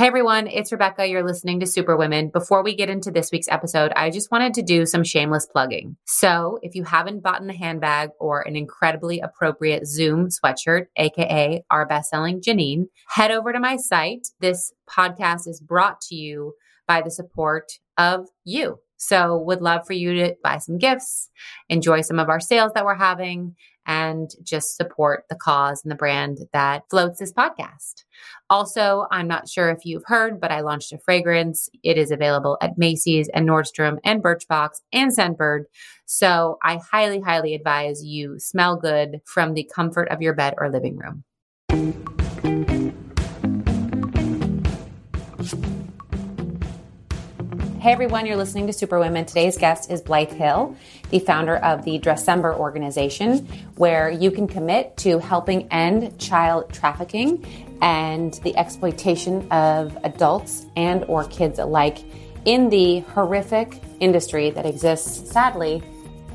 Hey everyone, it's Rebecca. You're listening to Superwomen. Before we get into this week's episode, I just wanted to do some shameless plugging. So, if you haven't bought a handbag or an incredibly appropriate Zoom sweatshirt, aka our best-selling Janine, head over to my site. This podcast is brought to you by the support of you. So, would love for you to buy some gifts, enjoy some of our sales that we're having, and just support the cause and the brand that floats this podcast. Also, I'm not sure if you've heard, but I launched a fragrance. It is available at Macy's and Nordstrom and Birchbox and Scentbird. So I highly, highly advise you smell good from the comfort of your bed or living room. Hey everyone, you're listening to Superwomen. Today's guest is Blythe Hill, the founder of the Dressember organization, where you can commit to helping end child trafficking and the exploitation of adults and or kids alike in the horrific industry that exists sadly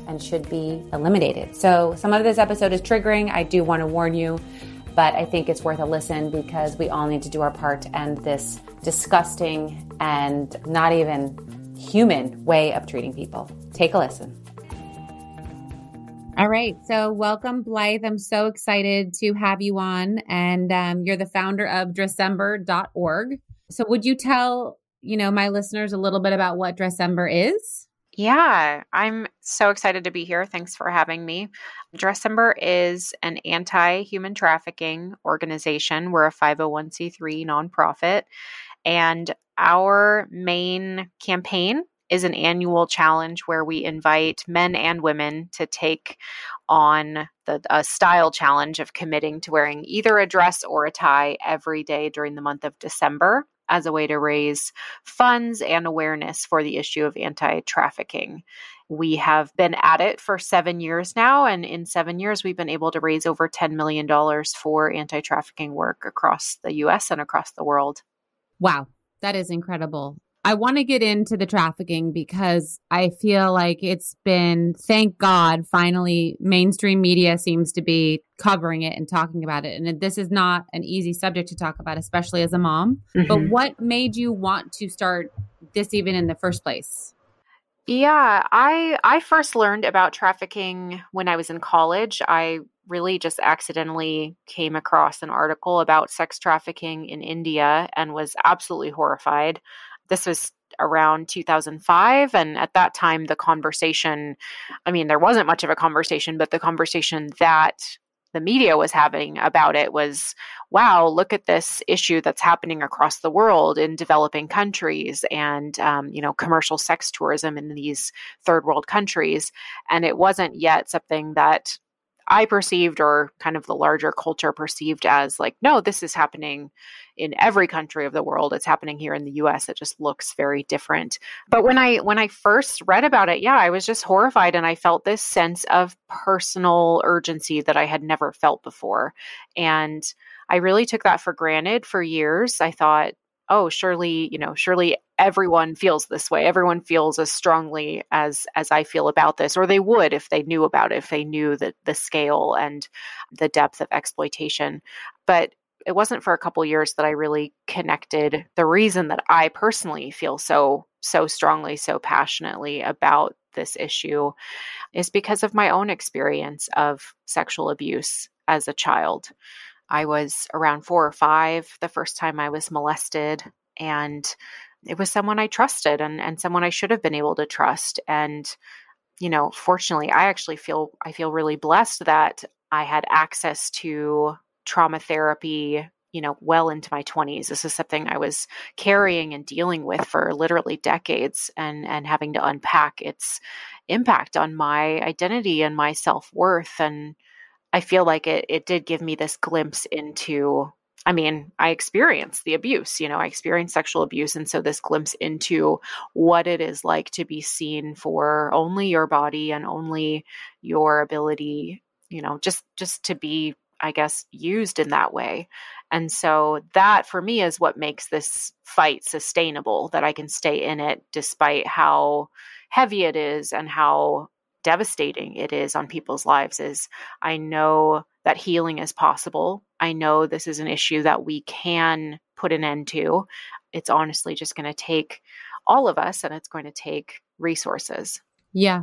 and should be eliminated. So some of this episode is triggering. I do want to warn you but I think it's worth a listen because we all need to do our part to end this disgusting and not even human way of treating people. Take a listen. All right. So, welcome, Blythe. I'm so excited to have you on. And um, you're the founder of Dressember.org. So, would you tell, you know, my listeners a little bit about what Dressember is? Yeah, I'm so excited to be here. Thanks for having me. Dressember is an anti human trafficking organization. We're a 501c3 nonprofit. And our main campaign is an annual challenge where we invite men and women to take on the a style challenge of committing to wearing either a dress or a tie every day during the month of December as a way to raise funds and awareness for the issue of anti trafficking. We have been at it for seven years now, and in seven years, we've been able to raise over $10 million for anti trafficking work across the US and across the world. Wow, that is incredible. I want to get into the trafficking because I feel like it's been, thank God, finally, mainstream media seems to be covering it and talking about it. And this is not an easy subject to talk about, especially as a mom. Mm-hmm. But what made you want to start this even in the first place? Yeah, I I first learned about trafficking when I was in college. I really just accidentally came across an article about sex trafficking in India and was absolutely horrified. This was around 2005 and at that time the conversation i mean there wasn't much of a conversation but the conversation that the media was having about it was wow look at this issue that's happening across the world in developing countries and um, you know commercial sex tourism in these third world countries. And it wasn't yet something that I perceived or kind of the larger culture perceived as like, no, this is happening in every country of the world. It's happening here in the US. It just looks very different. But when I when I first read about it, yeah, I was just horrified and I felt this sense of personal urgency that I had never felt before. And I really took that for granted for years. I thought, oh surely you know surely everyone feels this way. Everyone feels as strongly as as i feel about this or they would if they knew about it if they knew the the scale and the depth of exploitation. But it wasn't for a couple years that i really connected the reason that i personally feel so so strongly so passionately about this issue is because of my own experience of sexual abuse as a child I was around four or five the first time I was molested. And it was someone I trusted and, and someone I should have been able to trust. And, you know, fortunately, I actually feel I feel really blessed that I had access to trauma therapy you know well into my 20s this is something i was carrying and dealing with for literally decades and and having to unpack its impact on my identity and my self-worth and I feel like it it did give me this glimpse into I mean, I experienced the abuse, you know, I experienced sexual abuse. And so this glimpse into what it is like to be seen for only your body and only your ability, you know, just just to be, I guess, used in that way. And so that for me is what makes this fight sustainable, that I can stay in it despite how heavy it is and how devastating it is on people's lives is I know that healing is possible. I know this is an issue that we can put an end to. It's honestly just going to take all of us and it's going to take resources. Yeah.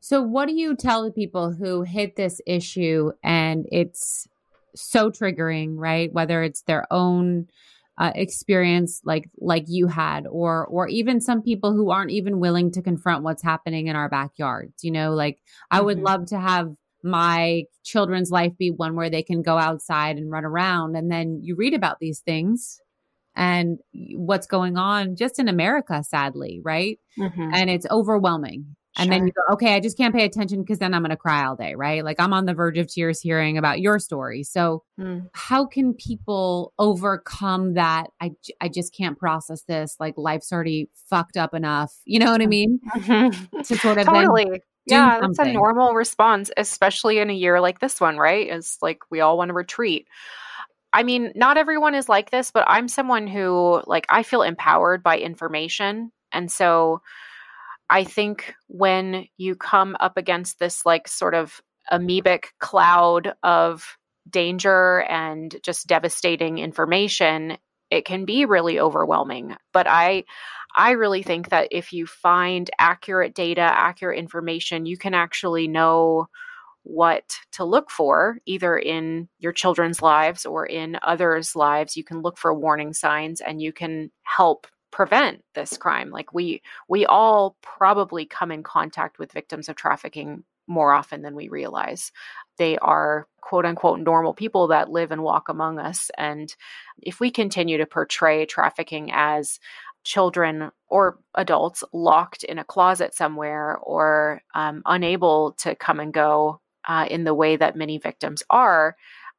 So, what do you tell the people who hit this issue and it's so triggering, right? Whether it's their own uh, experience like like you had or or even some people who aren't even willing to confront what's happening in our backyards you know like i would mm-hmm. love to have my children's life be one where they can go outside and run around and then you read about these things and what's going on just in america sadly right mm-hmm. and it's overwhelming and then you go, okay, I just can't pay attention because then I'm going to cry all day, right? Like I'm on the verge of tears hearing about your story. So, mm. how can people overcome that? I, I just can't process this. Like life's already fucked up enough. You know what I mean? Mm-hmm. to sort of totally. yeah, something. that's a normal response, especially in a year like this one, right? It's like we all want to retreat. I mean, not everyone is like this, but I'm someone who like I feel empowered by information. And so I think when you come up against this like sort of amoebic cloud of danger and just devastating information, it can be really overwhelming. But I I really think that if you find accurate data, accurate information, you can actually know what to look for either in your children's lives or in others' lives. You can look for warning signs and you can help prevent this crime like we we all probably come in contact with victims of trafficking more often than we realize. They are quote unquote normal people that live and walk among us and if we continue to portray trafficking as children or adults locked in a closet somewhere or um, unable to come and go uh, in the way that many victims are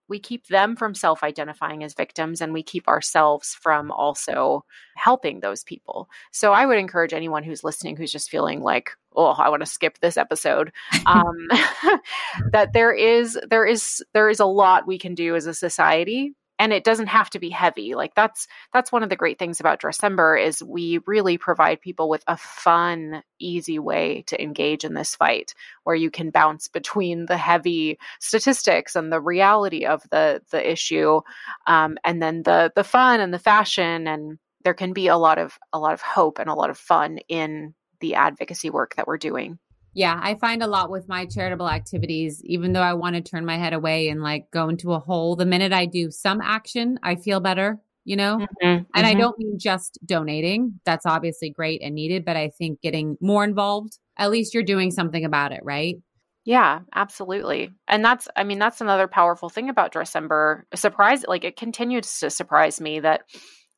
we keep them from self identifying as victims and we keep ourselves from also helping those people. So I would encourage anyone who's listening who's just feeling like, oh, I want to skip this episode, um, that there is there is there is a lot we can do as a society and it doesn't have to be heavy. Like that's that's one of the great things about Dressember is we really provide people with a fun easy way to engage in this fight where you can bounce between the heavy statistics and the reality of the the issue um, and then the the fun and the fashion and there can be a lot of a lot of hope and a lot of fun in the advocacy work that we're doing yeah, I find a lot with my charitable activities, even though I want to turn my head away and like go into a hole, the minute I do some action, I feel better, you know? Mm-hmm, and mm-hmm. I don't mean just donating. That's obviously great and needed, but I think getting more involved, at least you're doing something about it, right? Yeah, absolutely. And that's I mean that's another powerful thing about Dressember. Surprise like it continues to surprise me that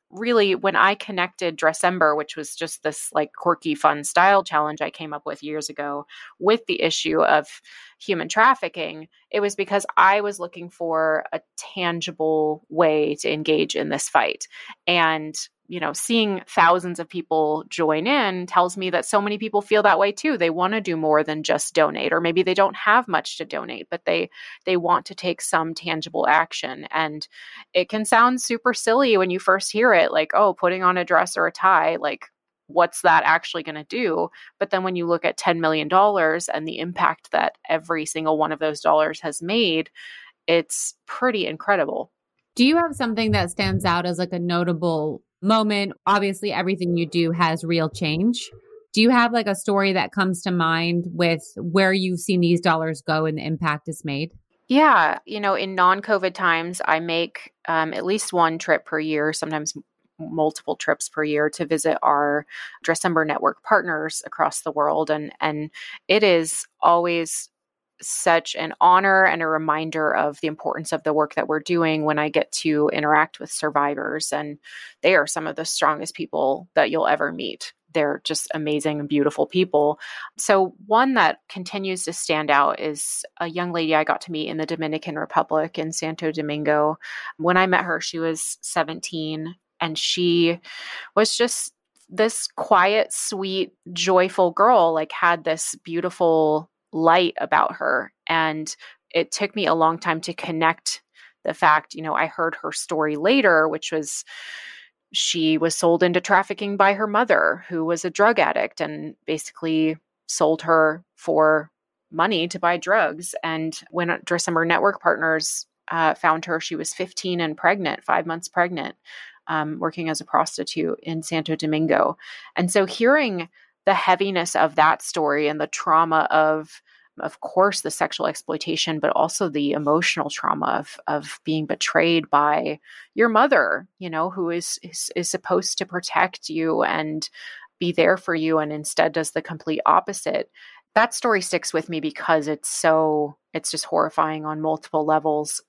really when I connected Dressember, which was just this like quirky, fun style challenge I came up with years ago, with the issue of human trafficking, it was because I was looking for a tangible way to engage in this fight. And you know, seeing thousands of people join in tells me that so many people feel that way too. They want to do more than just donate or maybe they don't have much to donate, but they they want to take some tangible action. And it can sound super silly when you first hear it like, "Oh, putting on a dress or a tie, like what's that actually going to do?" But then when you look at 10 million dollars and the impact that every single one of those dollars has made, it's pretty incredible. Do you have something that stands out as like a notable moment. Obviously, everything you do has real change. Do you have like a story that comes to mind with where you've seen these dollars go and the impact it's made? Yeah. You know, in non COVID times, I make um, at least one trip per year, sometimes multiple trips per year to visit our Dressember network partners across the world. And, and it is always such an honor and a reminder of the importance of the work that we're doing when I get to interact with survivors. And they are some of the strongest people that you'll ever meet. They're just amazing and beautiful people. So, one that continues to stand out is a young lady I got to meet in the Dominican Republic in Santo Domingo. When I met her, she was 17 and she was just this quiet, sweet, joyful girl, like had this beautiful light about her. And it took me a long time to connect the fact, you know, I heard her story later, which was she was sold into trafficking by her mother, who was a drug addict and basically sold her for money to buy drugs. And when Dressember Network Partners uh, found her, she was 15 and pregnant, five months pregnant. um, working as a prostitute in Santo Domingo. And so hearing the heaviness of that story and the trauma of of course the sexual exploitation but also the emotional trauma of of being betrayed by your mother you know who is is, is supposed to protect you and be there for you and instead does the complete opposite. That story sticks with me because it's so it's just horrifying on multiple levels.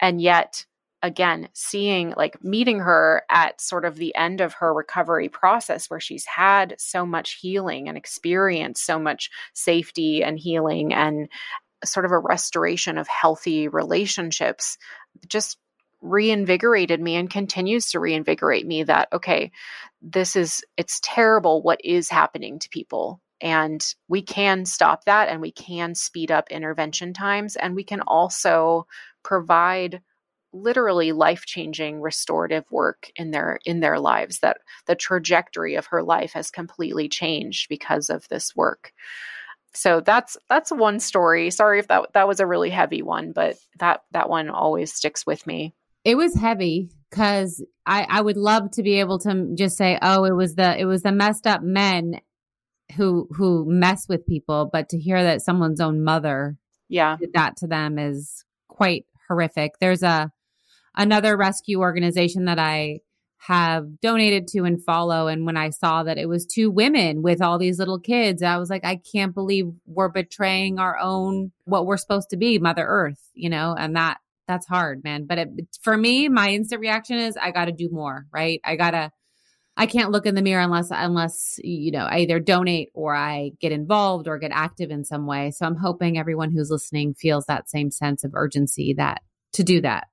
And yet again seeing like meeting her at sort of the end of her recovery process where she's had so much healing and experienced so much safety and healing and sort of a restoration of healthy relationships just reinvigorated me and continues to reinvigorate me that okay this is it's terrible what is happening to people. And we can stop that and we can speed up intervention times and we can also provide literally life-changing restorative work in their in their lives that the trajectory of her life has completely changed because of this work. So that's that's one story. Sorry if that that was a really heavy one but that that one always sticks with me. It was heavy because i i would love to be able to just say oh it was the it was the messed up men who who mess with people but to hear that someone's own mother yeah. did that to them is quite horrific. There's a another rescue organization that I have donated to and follow. And when I saw that it was two women with all these little kids, I was like, I can't believe we're betraying our own, what we're supposed to be, Mother Earth, you know, and that, that's hard, man. But it, for me, my instant reaction is I got to do more, right? I got to, I can't look in the mirror unless, unless, you know, I either donate or I get involved or get active in some way. So I'm hoping everyone who's listening feels that same sense of urgency that to do that.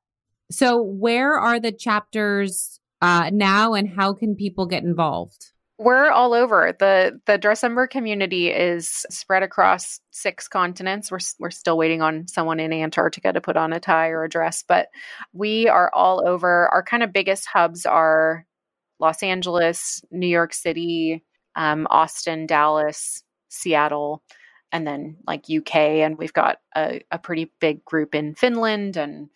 So, where are the chapters uh, now, and how can people get involved? We're all over. the The Dressember community is spread across six continents. We're we're still waiting on someone in Antarctica to put on a tie or a dress, but we are all over. Our kind of biggest hubs are Los Angeles, New York City, um, Austin, Dallas, Seattle, and then like UK. And we've got a, a pretty big group in Finland and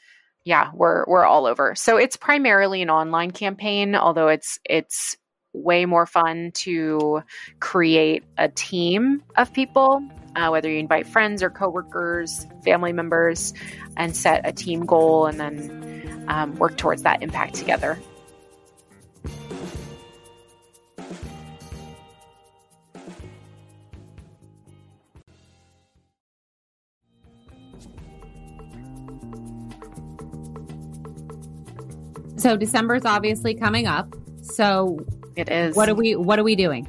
yeah, we're we're all over. So it's primarily an online campaign, although it's it's way more fun to create a team of people, uh, whether you invite friends or coworkers, family members, and set a team goal, and then um, work towards that impact together. So December is obviously coming up. So it is. What are we what are we doing?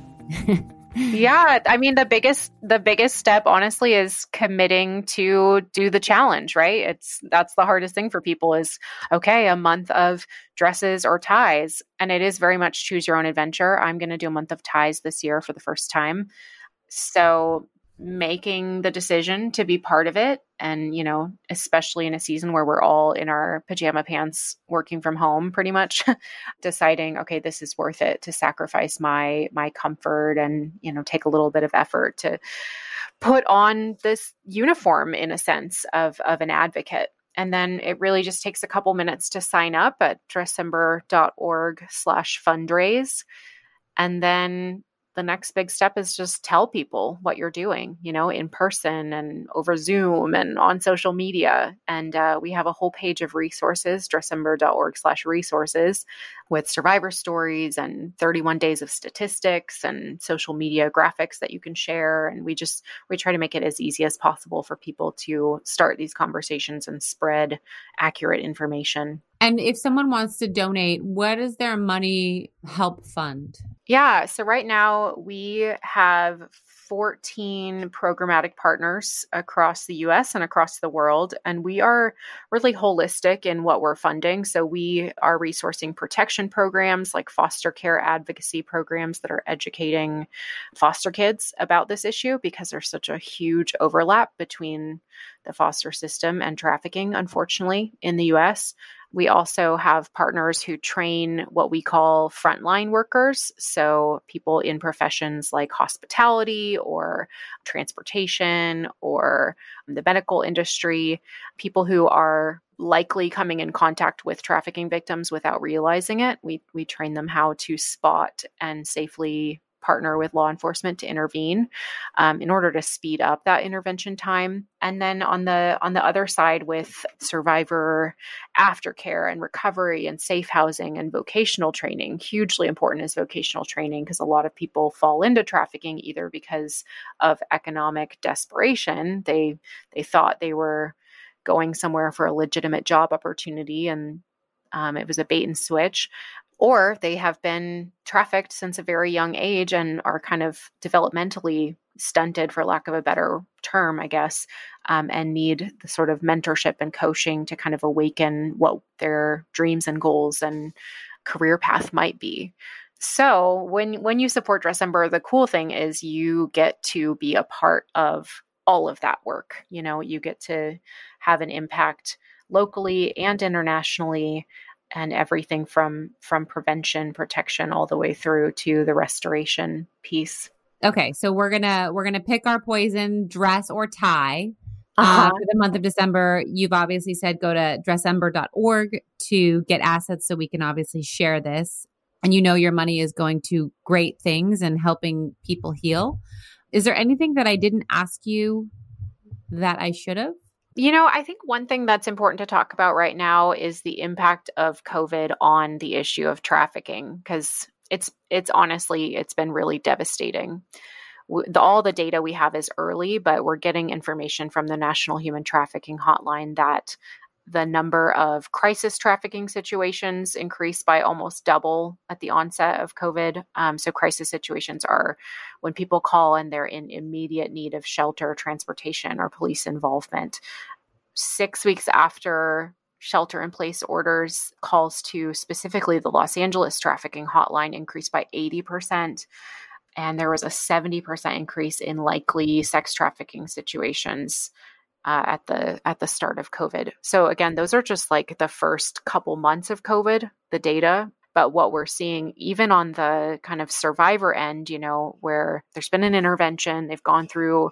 yeah, I mean the biggest the biggest step honestly is committing to do the challenge, right? It's that's the hardest thing for people is okay, a month of dresses or ties and it is very much choose your own adventure. I'm going to do a month of ties this year for the first time. So making the decision to be part of it. And you know especially in a season where we're all in our pajama pants working from home pretty much deciding okay this is worth it to sacrifice my my comfort and you know take a little bit of effort to put on this uniform in a sense of of an advocate. And then it really just takes a couple minutes to sign up at dressember.org slash fundraise. And then the next big step is just tell people what you're doing, you know, in person and over Zoom and on social media. And uh, we have a whole page of resources, dressember.org slash resources with survivor stories and 31 days of statistics and social media graphics that you can share. And we just, we try to make it as easy as possible for people to start these conversations and spread accurate information. And if someone wants to donate, what does their money help fund? Yeah. So right now we have 14 programmatic partners across the US and across the world. And we are really holistic in what we're funding. So we are resourcing protection programs like foster care advocacy programs that are educating foster kids about this issue because there's such a huge overlap between the foster system and trafficking, unfortunately, in the US. We also have partners who train what we call frontline workers. So, people in professions like hospitality or transportation or the medical industry, people who are likely coming in contact with trafficking victims without realizing it. We we train them how to spot and safely partner with law enforcement to intervene um, in order to speed up that intervention time. And then on the on the other side with survivor aftercare and recovery and safe housing and vocational training hugely important is vocational training because a lot of people fall into trafficking either because of economic desperation. They they thought they were going somewhere for a legitimate job opportunity and um, it was a bait and switch or they have been trafficked since a very young age and are kind of developmentally stunted for lack of a better term i guess um, and need the sort of mentorship and coaching to kind of awaken what their dreams and goals and career path might be so when when you support Dressember, the cool thing is you get to be a part of all of that work. You know, you get to have an impact locally and internationally and everything from from prevention protection all the way through to the restoration piece. Okay so we're gonna we're gonna pick our poison dress or tie. Uh, uh-huh. uh, for the month of december you've obviously said go to dressember.org to get assets so we can obviously share this. And you know your money is going to great things and helping people heal. Is there anything that i didn't ask you that i should have you know, I think one thing that's important to talk about right now is the impact of COVID on the issue of trafficking because it's it's honestly it's been really devastating. The, all the data we have is early, but we're getting information from the National Human Trafficking Hotline that the number of crisis trafficking situations increased by almost double at the onset of COVID. Um, so, crisis situations are when people call and they're in immediate need of shelter, transportation, or police involvement. Six weeks after shelter in place orders, calls to specifically the Los Angeles trafficking hotline increased by 80%. And there was a 70% increase in likely sex trafficking situations uh, at the at the start of COVID. So again, those are just like the first couple months of COVID, the data. But what we're seeing, even on the kind of survivor end, you know, where there's been an intervention, they've gone through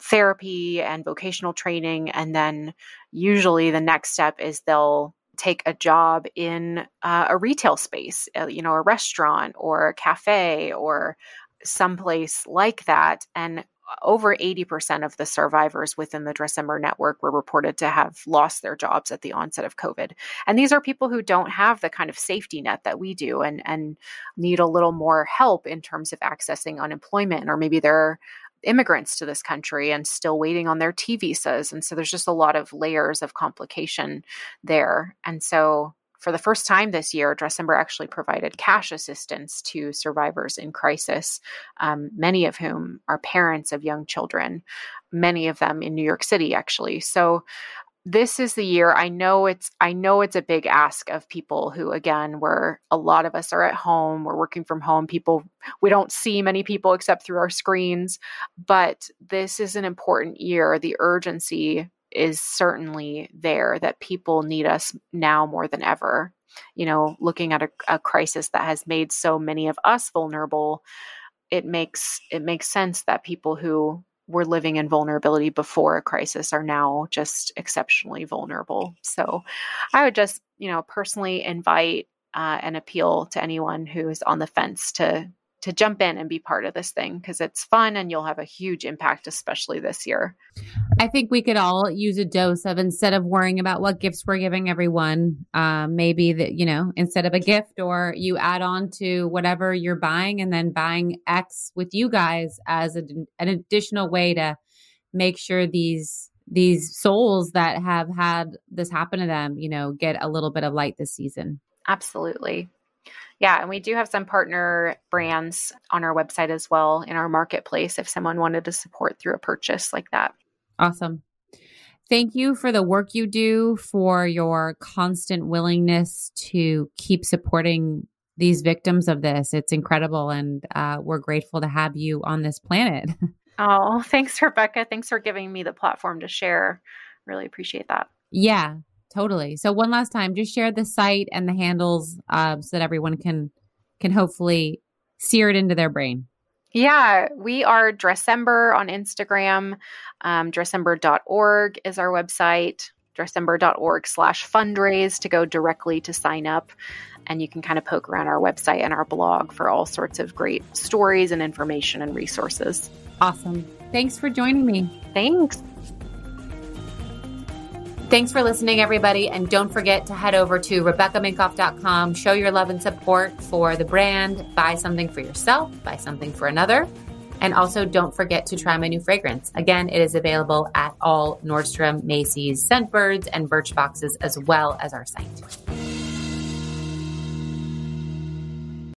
therapy and vocational training, and then usually the next step is they'll take a job in uh, a retail space, uh, you know, a restaurant or a cafe or someplace like that. And over 80% of the survivors within the Dressember network were reported to have lost their jobs at the onset of COVID. And these are people who don't have the kind of safety net that we do and, and need a little more help in terms of accessing unemployment, or maybe they're immigrants to this country and still waiting on their T visas. And so there's just a lot of layers of complication there. And so for the first time this year, Dressember actually provided cash assistance to survivors in crisis, um, many of whom are parents of young children, many of them in New York City, actually. So this is the year i know it's i know it's a big ask of people who again where a lot of us are at home we're working from home people we don't see many people except through our screens but this is an important year the urgency is certainly there that people need us now more than ever. You know, looking at a, a crisis that has made so many of us vulnerable, it makes it makes sense that people who were living in vulnerability before a crisis are now just exceptionally vulnerable. So I would just, you know, personally invite uh, and appeal to anyone who is on the fence to to jump in and be part of this thing because it's fun and you'll have a huge impact, especially this year. I think we could all use a dose of instead of worrying about what gifts we're giving everyone, um, maybe that, you know, instead of a gift or you add on to whatever you're buying and then buying X with you guys as a, an additional way to make sure these these souls that have had this happen to them, you know, get a little bit of light this season. Absolutely. Yeah, and we do have some partner brands on our website as well in our marketplace if someone wanted to support through a purchase like that. Awesome. Thank you for the work you do, for your constant willingness to keep supporting these victims of this. It's incredible. And uh, we're grateful to have you on this planet. Oh, thanks, Rebecca. Thanks for giving me the platform to share. Really appreciate that. Yeah. Totally. So one last time, just share the site and the handles uh, so that everyone can can hopefully sear it into their brain. Yeah, we are Dressember on Instagram. Um, Dressember.org is our website. dressember.org slash fundraise to go directly to sign up. And you can kind of poke around our website and our blog for all sorts of great stories and information and resources. Awesome. Thanks for joining me. Thanks. Thanks for listening, everybody. And don't forget to head over to RebeccaMinkoff.com, show your love and support for the brand, buy something for yourself, buy something for another. And also, don't forget to try my new fragrance. Again, it is available at all Nordstrom, Macy's, Scentbirds, and Birchboxes, as well as our site.